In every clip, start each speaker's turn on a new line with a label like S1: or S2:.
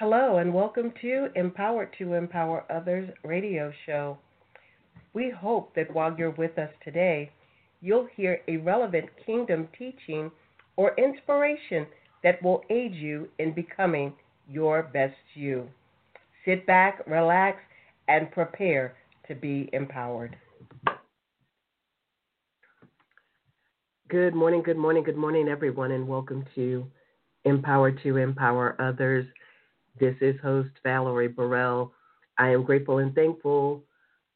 S1: Hello, and welcome to Empowered to Empower Others radio show. We hope that while you're with us today, you'll hear a relevant kingdom teaching or inspiration that will aid you in becoming your best you. Sit back, relax, and prepare to be empowered. Good morning, good morning, good morning, everyone, and welcome to Empowered to Empower Others this is host Valerie Burrell. I am grateful and thankful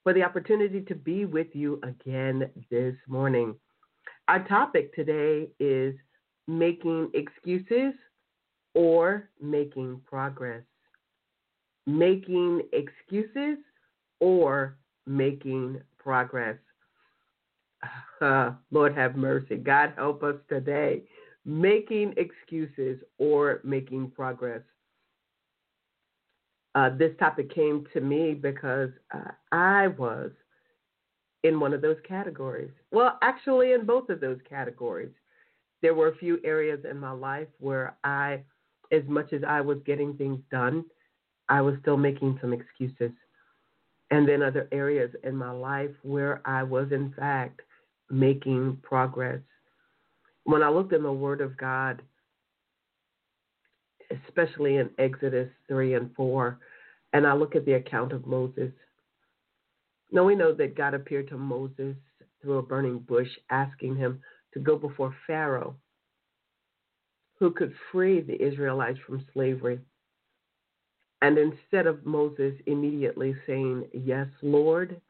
S1: for the opportunity to be with you again this morning. Our topic today is making excuses or making progress. Making excuses or making progress. Uh, Lord have mercy. God help us today. Making excuses or making progress uh, this topic came to me because uh, I was in one of those categories. Well, actually, in both of those categories. There were a few areas in my life where I, as much as I was getting things done, I was still making some excuses. And then other areas in my life where I was, in fact, making progress. When I looked in the Word of God, especially in Exodus 3 and 4. And I look at the account of Moses. Now we know that God appeared to Moses through a burning bush, asking him to go before Pharaoh, who could free the Israelites from slavery. And instead of Moses immediately saying, Yes, Lord,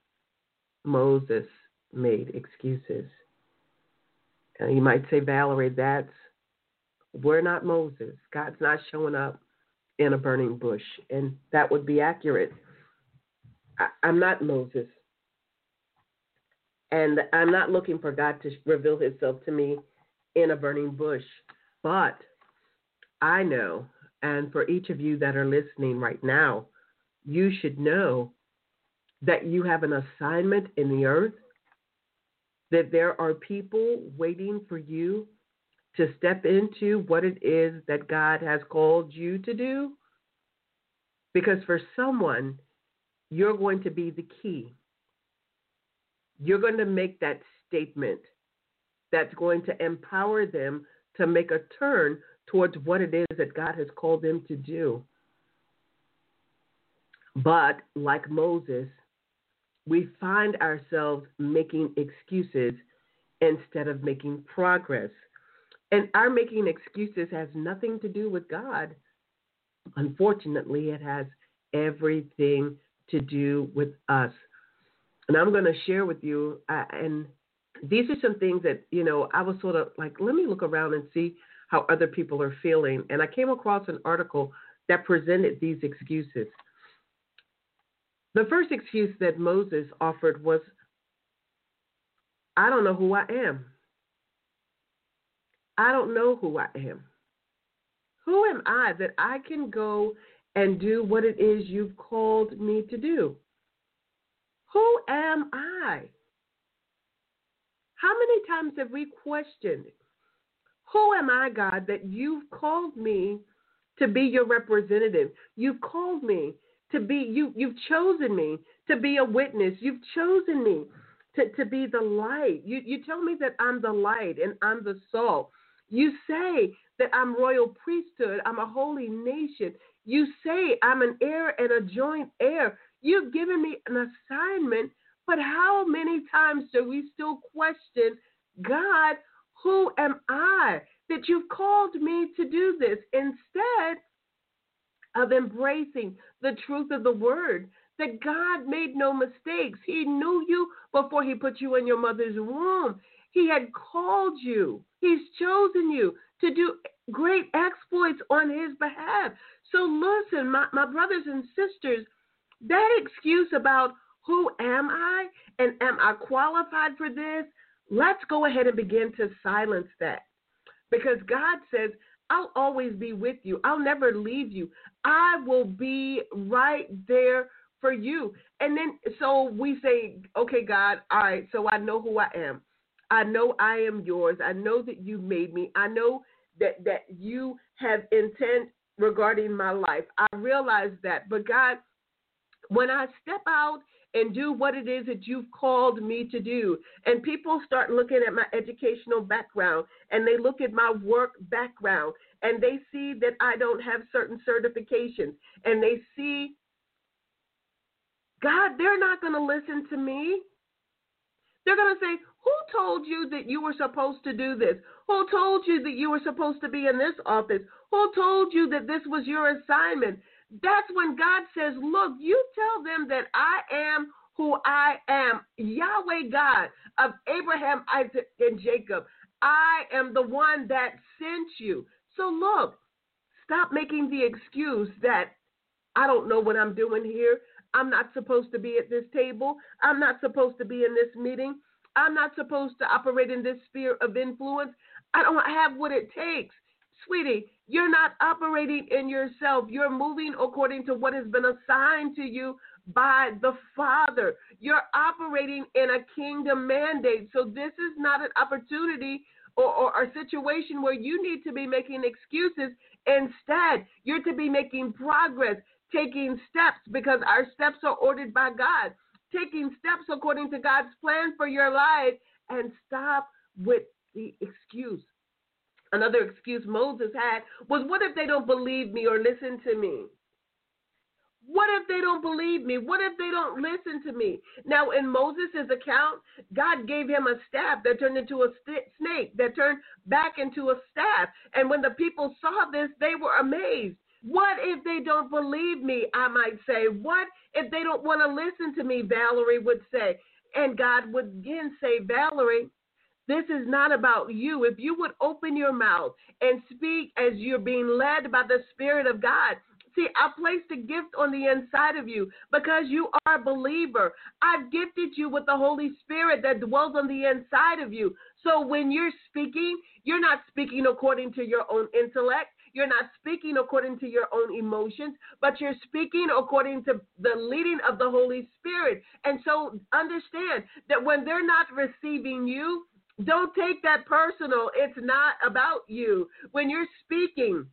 S1: Moses made excuses. And you might say, Valerie, that's we're not Moses. God's not showing up in a burning bush. And that would be accurate. I, I'm not Moses. And I'm not looking for God to reveal himself to me in a burning bush. But I know, and for each of you that are listening right now, you should know that you have an assignment in the earth, that there are people waiting for you to step into what it is that God has called you to do. Because for someone, you're going to be the key. You're going to make that statement that's going to empower them to make a turn towards what it is that God has called them to do. But like Moses, we find ourselves making excuses instead of making progress. And our making excuses has nothing to do with God. Unfortunately, it has everything to do with us. And I'm going to share with you, uh, and these are some things that, you know, I was sort of like, let me look around and see how other people are feeling. And I came across an article that presented these excuses. The first excuse that Moses offered was, I don't know who I am. I don't know who I am. Who am I that I can go and do what it is you've called me to do? Who am I? How many times have we questioned, Who am I, God, that you've called me to be your representative? You've called me to be, you, you've chosen me to be a witness. You've chosen me to, to be the light. You, you tell me that I'm the light and I'm the salt. You say that I'm royal priesthood, I'm a holy nation. You say I'm an heir and a joint heir. You've given me an assignment, but how many times do we still question God, who am I that you've called me to do this instead of embracing the truth of the word? That God made no mistakes. He knew you before He put you in your mother's womb. He had called you, He's chosen you to do great exploits on His behalf. So, listen, my, my brothers and sisters, that excuse about who am I and am I qualified for this, let's go ahead and begin to silence that. Because God says, I'll always be with you. I'll never leave you. I will be right there for you. And then, so we say, okay, God, all right, so I know who I am. I know I am yours. I know that you made me. I know that that you have intent regarding my life. I realize that. But God, when I step out and do what it is that you've called me to do. And people start looking at my educational background and they look at my work background and they see that I don't have certain certifications and they see, God, they're not going to listen to me. They're going to say, Who told you that you were supposed to do this? Who told you that you were supposed to be in this office? Who told you that this was your assignment? That's when God says, Look, you tell them that I am who I am, Yahweh God of Abraham, Isaac, and Jacob. I am the one that sent you. So look, stop making the excuse that I don't know what I'm doing here. I'm not supposed to be at this table. I'm not supposed to be in this meeting. I'm not supposed to operate in this sphere of influence. I don't have what it takes. Sweetie, you're not operating in yourself. You're moving according to what has been assigned to you by the Father. You're operating in a kingdom mandate. So this is not an opportunity or, or, a situation where you need to be making excuses. Instead, you're to be making progress, taking steps because our steps are ordered by God, taking steps according to God's plan for your life, and stop with the excuse. Another excuse Moses had was, What if they don't believe me or listen to me? What if they don't believe me? What if they don't listen to me? Now, in Moses' account, God gave him a staff that turned into a st- snake, that turned back into a staff. And when the people saw this, they were amazed. What if they don't believe me? I might say. What if they don't want to listen to me? Valerie would say. And God would again say, Valerie, this is not about you. If you would open your mouth and speak as you're being led by the Spirit of God, See, I placed a gift on the inside of you because you are a believer. I've gifted you with the Holy Spirit that dwells on the inside of you. So when you're speaking, you're not speaking according to your own intellect. You're not speaking according to your own emotions, but you're speaking according to the leading of the Holy Spirit. And so understand that when they're not receiving you, don't take that personal. It's not about you. When you're speaking,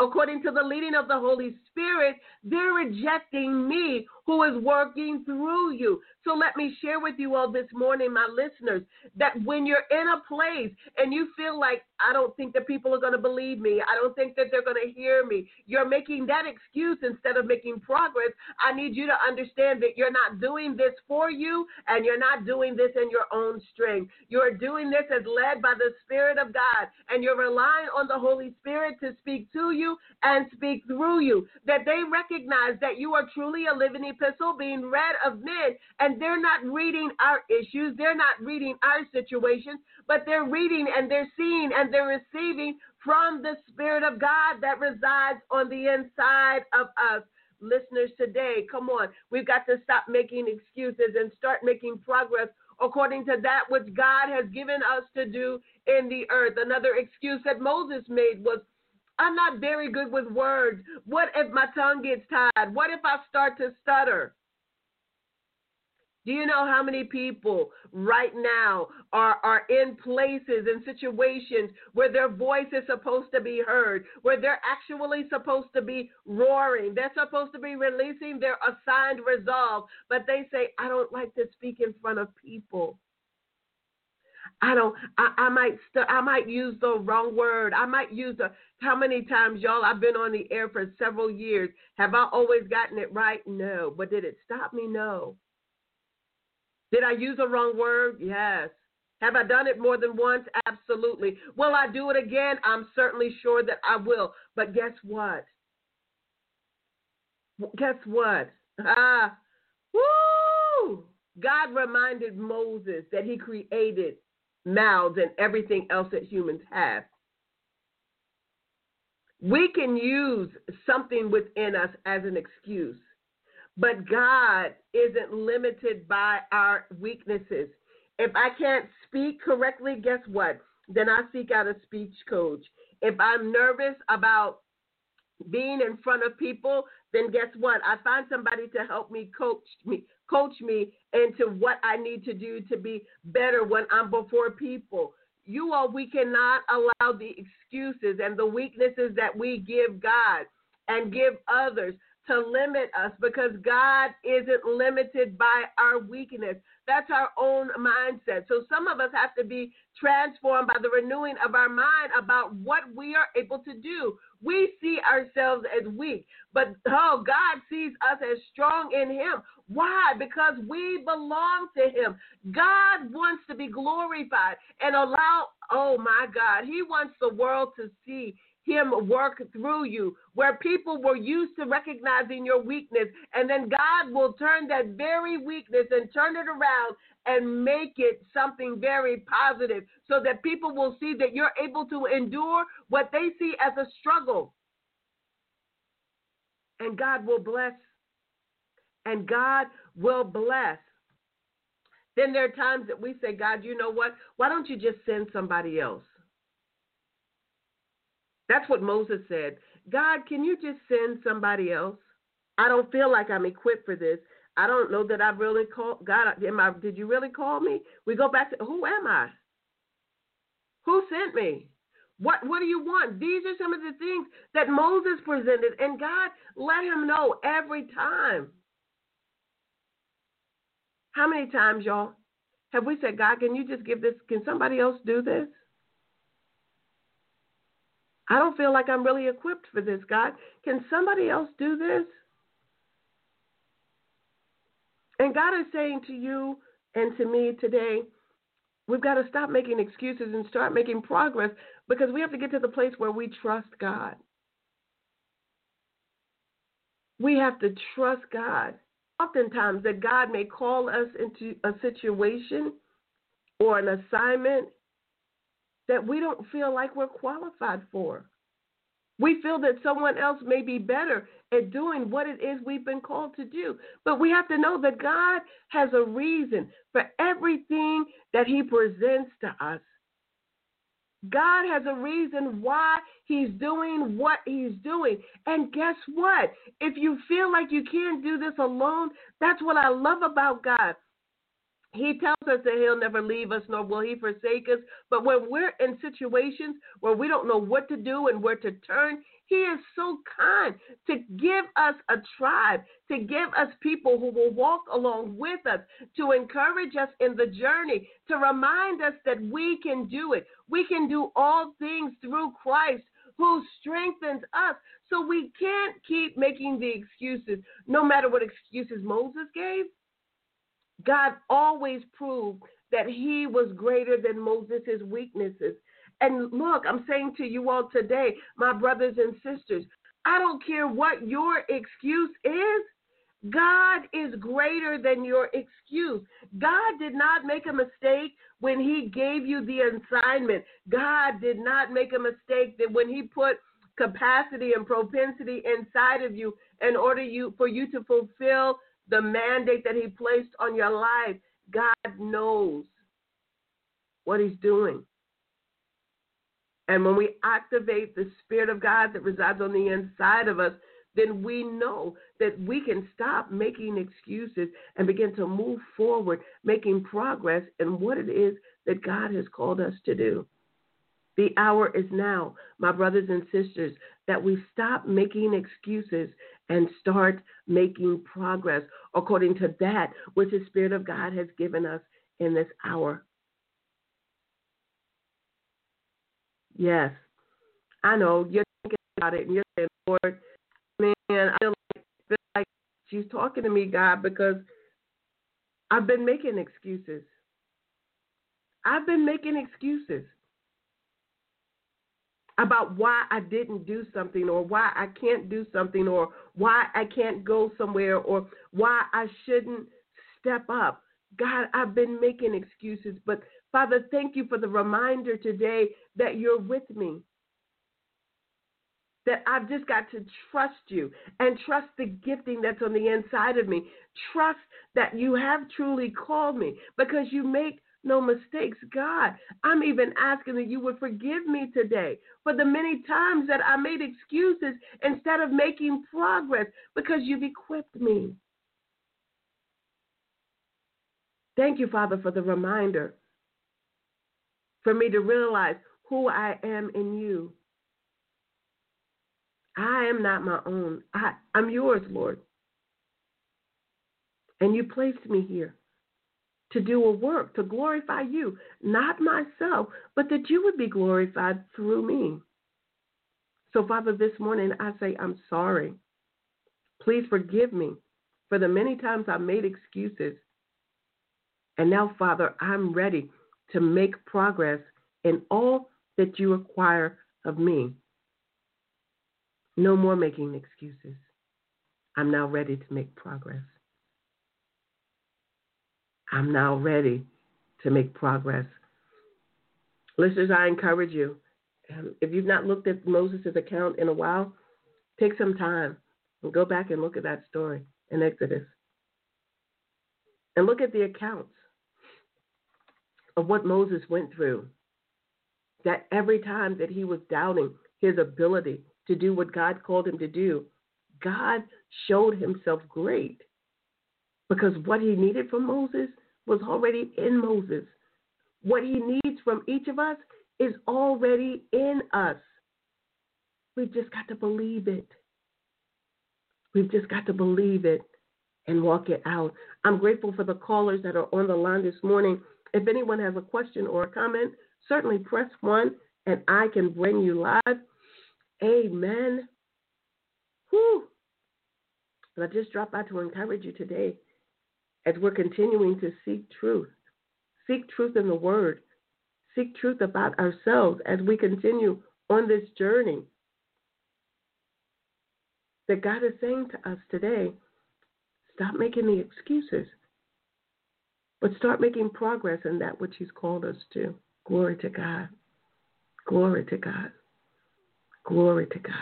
S1: according to the leading of the Holy Spirit, they're rejecting me who is working through you. So let me share with you all this morning, my listeners, that when you're in a place and you feel like, I don't think that people are going to believe me, I don't think that they're going to hear me, you're making that excuse instead of making progress. I need you to understand that you're not doing this for you and you're not doing this in your own strength. You're doing this as led by the Spirit of God and you're relying on the Holy Spirit to speak to you and speak through you. That they recognize that you are truly a living epistle being read of men, and they're not reading our issues, they're not reading our situations, but they're reading and they're seeing and they're receiving from the Spirit of God that resides on the inside of us. Listeners today, come on, we've got to stop making excuses and start making progress according to that which God has given us to do in the earth. Another excuse that Moses made was I'm not very good with words. What if my tongue gets tied? What if I start to stutter? Do you know how many people right now are, are in places and situations where their voice is supposed to be heard, where they're actually supposed to be roaring? They're supposed to be releasing their assigned resolve, but they say, I don't like to speak in front of people. I don't. I, I might. St- I might use the wrong word. I might use the. How many times, y'all? I've been on the air for several years. Have I always gotten it right? No. But did it stop me? No. Did I use a wrong word? Yes. Have I done it more than once? Absolutely. Will I do it again? I'm certainly sure that I will. But guess what? Guess what? Ah, woo! God reminded Moses that he created mouths, and everything else that humans have. We can use something within us as an excuse, but God isn't limited by our weaknesses. If I can't speak correctly, guess what? Then I seek out a speech coach. If I'm nervous about being in front of people, then guess what? I find somebody to help me coach me, coach me into what I need to do to be better when I'm before people. you all, we cannot allow the excuses and the weaknesses that we give God and give others to limit us because God isn't limited by our weakness. That's our own mindset. So some of us have to be transformed by the renewing of our mind about what we are able to do. We see ourselves as weak, but oh, God sees us as strong in Him. Why? Because we belong to Him. God wants to be glorified and allow, oh my God, He wants the world to see him work through you, where people were used to recognizing your weakness, and then God will turn that very weakness and turn it around and make it something very positive so that people will see that you're able to endure what they see as a struggle. And God will bless. And God will bless. Then there are times that we say, God, you know what? Why don't you just send somebody else? That's what Moses said. God, can you just send somebody else? I don't feel like I'm equipped for this. I don't know that I've really called God. Am I, did you really call me? We go back to who am I? Who sent me? What what do you want? These are some of the things that Moses presented, and God let him know every time. How many times, y'all, have we said, God, can you just give this? Can somebody else do this? I don't feel like I'm really equipped for this, God. Can somebody else do this? And God is saying to you and to me today, we've got to stop making excuses and start making progress because we have to get to the place where we trust God. We have to trust God. Oftentimes, that God may call us into a situation or an assignment that we don't feel like we're qualified for. We feel that someone else may be better at doing what it is we've been called to do. But we have to know that God has a reason for everything that He presents to us. God has a reason why He's doing what He's doing. And guess what? If you feel like you can't do this alone, that's what I love about God. He tells us that he'll never leave us nor will he forsake us. But when we're in situations where we don't know what to do and where to turn, he is so kind to give us a tribe, to give us people who will walk along with us, to encourage us in the journey, to remind us that we can do it. We can do all things through Christ who strengthens us. So we can't keep making the excuses, no matter what excuses Moses gave God always proved that he was greater than Moses' weaknesses. And look, I'm saying to you all today, my brothers and sisters, I don't care what your excuse is. God is greater than your excuse. God did not make a mistake when he gave you the assignment. God did not make a mistake that when he put capacity and propensity inside of you in order you for you to fulfill the mandate that He placed on your life, God knows what He's doing. And when we activate the Spirit of God that resides on the inside of us, then we know that we can stop making excuses and begin to move forward, making progress in what it is that God has called us to do. The hour is now, my brothers and sisters, that we stop making excuses and start making progress according to that which the Spirit of God has given us in this hour. Yes, I know you're thinking about it and you're saying, Lord, man, I feel like, feel like she's talking to me, God, because I've been making excuses. I've been making excuses about why I didn't do something or why I can't do something or why I can't go somewhere or why I shouldn't step up. God, I've been making excuses, but Father, thank you for the reminder today that you're with me. That I've just got to trust you and trust the gifting that's on the inside of me. Trust that you have truly called me because you make no mistakes. God, I'm even asking that you would forgive me today for the many times that I made excuses instead of making progress because you've equipped me. Thank you, Father, for the reminder. for me to realize who I am in you. I am not my own. I, I'm yours, Lord. And you placed me here to do a work, to glorify you, not myself, but that you would be glorified through me. So, Father, this morning I say, I'm sorry. Please forgive me for the many times I made excuses. And now, Father, I'm ready to make progress in all that you require of me. No more making excuses. I'm now ready to make progress. I'm now ready to make progress. Listeners, I encourage you. Um, if you've not looked at Moses' account in a while, take some time and go back and look at that story in Exodus. And look at the accounts of what Moses went through. That every time that he was doubting his ability to do what God called him to do, God showed himself great. Because what he needed from Moses was already in Moses. What he needs from each of us is already in us. We've just got to believe it. We've just got to believe it and walk it out. I'm grateful for the callers that are on the line this morning. If anyone has a question or a comment, certainly press one and I can bring you live. Amen. Whew. But I just dropped by to encourage you today as we're continuing to seek truth. Seek truth in the Word. Seek truth about ourselves as we continue on this journey. That God is saying to us today stop making the excuses, but start making progress in that which He's called us to. Glory to God. Glory to God. Glory to God.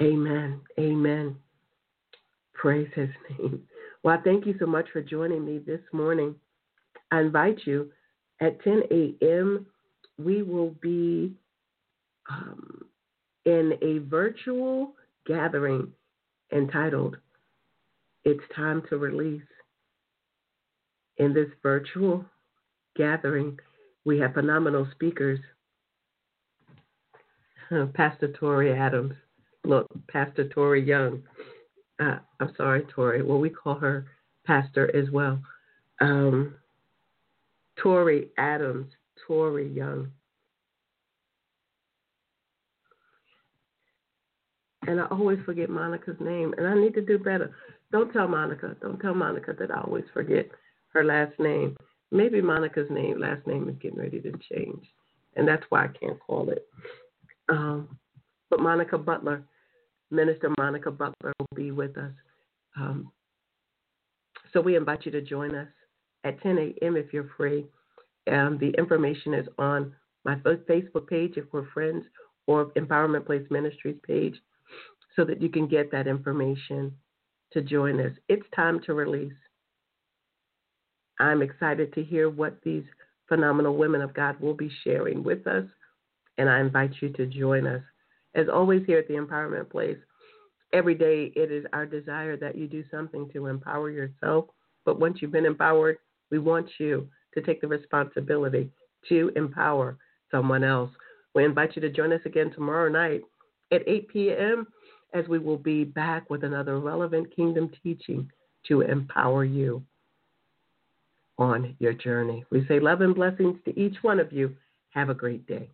S1: Amen. Amen. Praise His name. Well, thank you so much for joining me this morning. I invite you at 10 a.m. We will be um, in a virtual gathering entitled It's Time to Release. In this virtual gathering, we have phenomenal speakers. Pastor Tori Adams, look, Pastor Tori Young, uh, I'm sorry, Tori. Well, we call her Pastor as well. Um, Tori Adams, Tori Young. And I always forget Monica's name, and I need to do better. Don't tell Monica. Don't tell Monica that I always forget her last name. Maybe Monica's name, last name is getting ready to change, and that's why I can't call it. Um, but Monica Butler, Minister Monica Butler will be with us. Um, so we invite you to join us at 10 a.m. if you're free. Um, the information is on my Facebook page if we're friends or Empowerment Place Ministries page so that you can get that information to join us. It's time to release. I'm excited to hear what these phenomenal women of God will be sharing with us, and I invite you to join us. As always, here at the Empowerment Place, every day it is our desire that you do something to empower yourself. But once you've been empowered, we want you to take the responsibility to empower someone else. We invite you to join us again tomorrow night at 8 p.m. as we will be back with another relevant kingdom teaching to empower you on your journey. We say love and blessings to each one of you. Have a great day.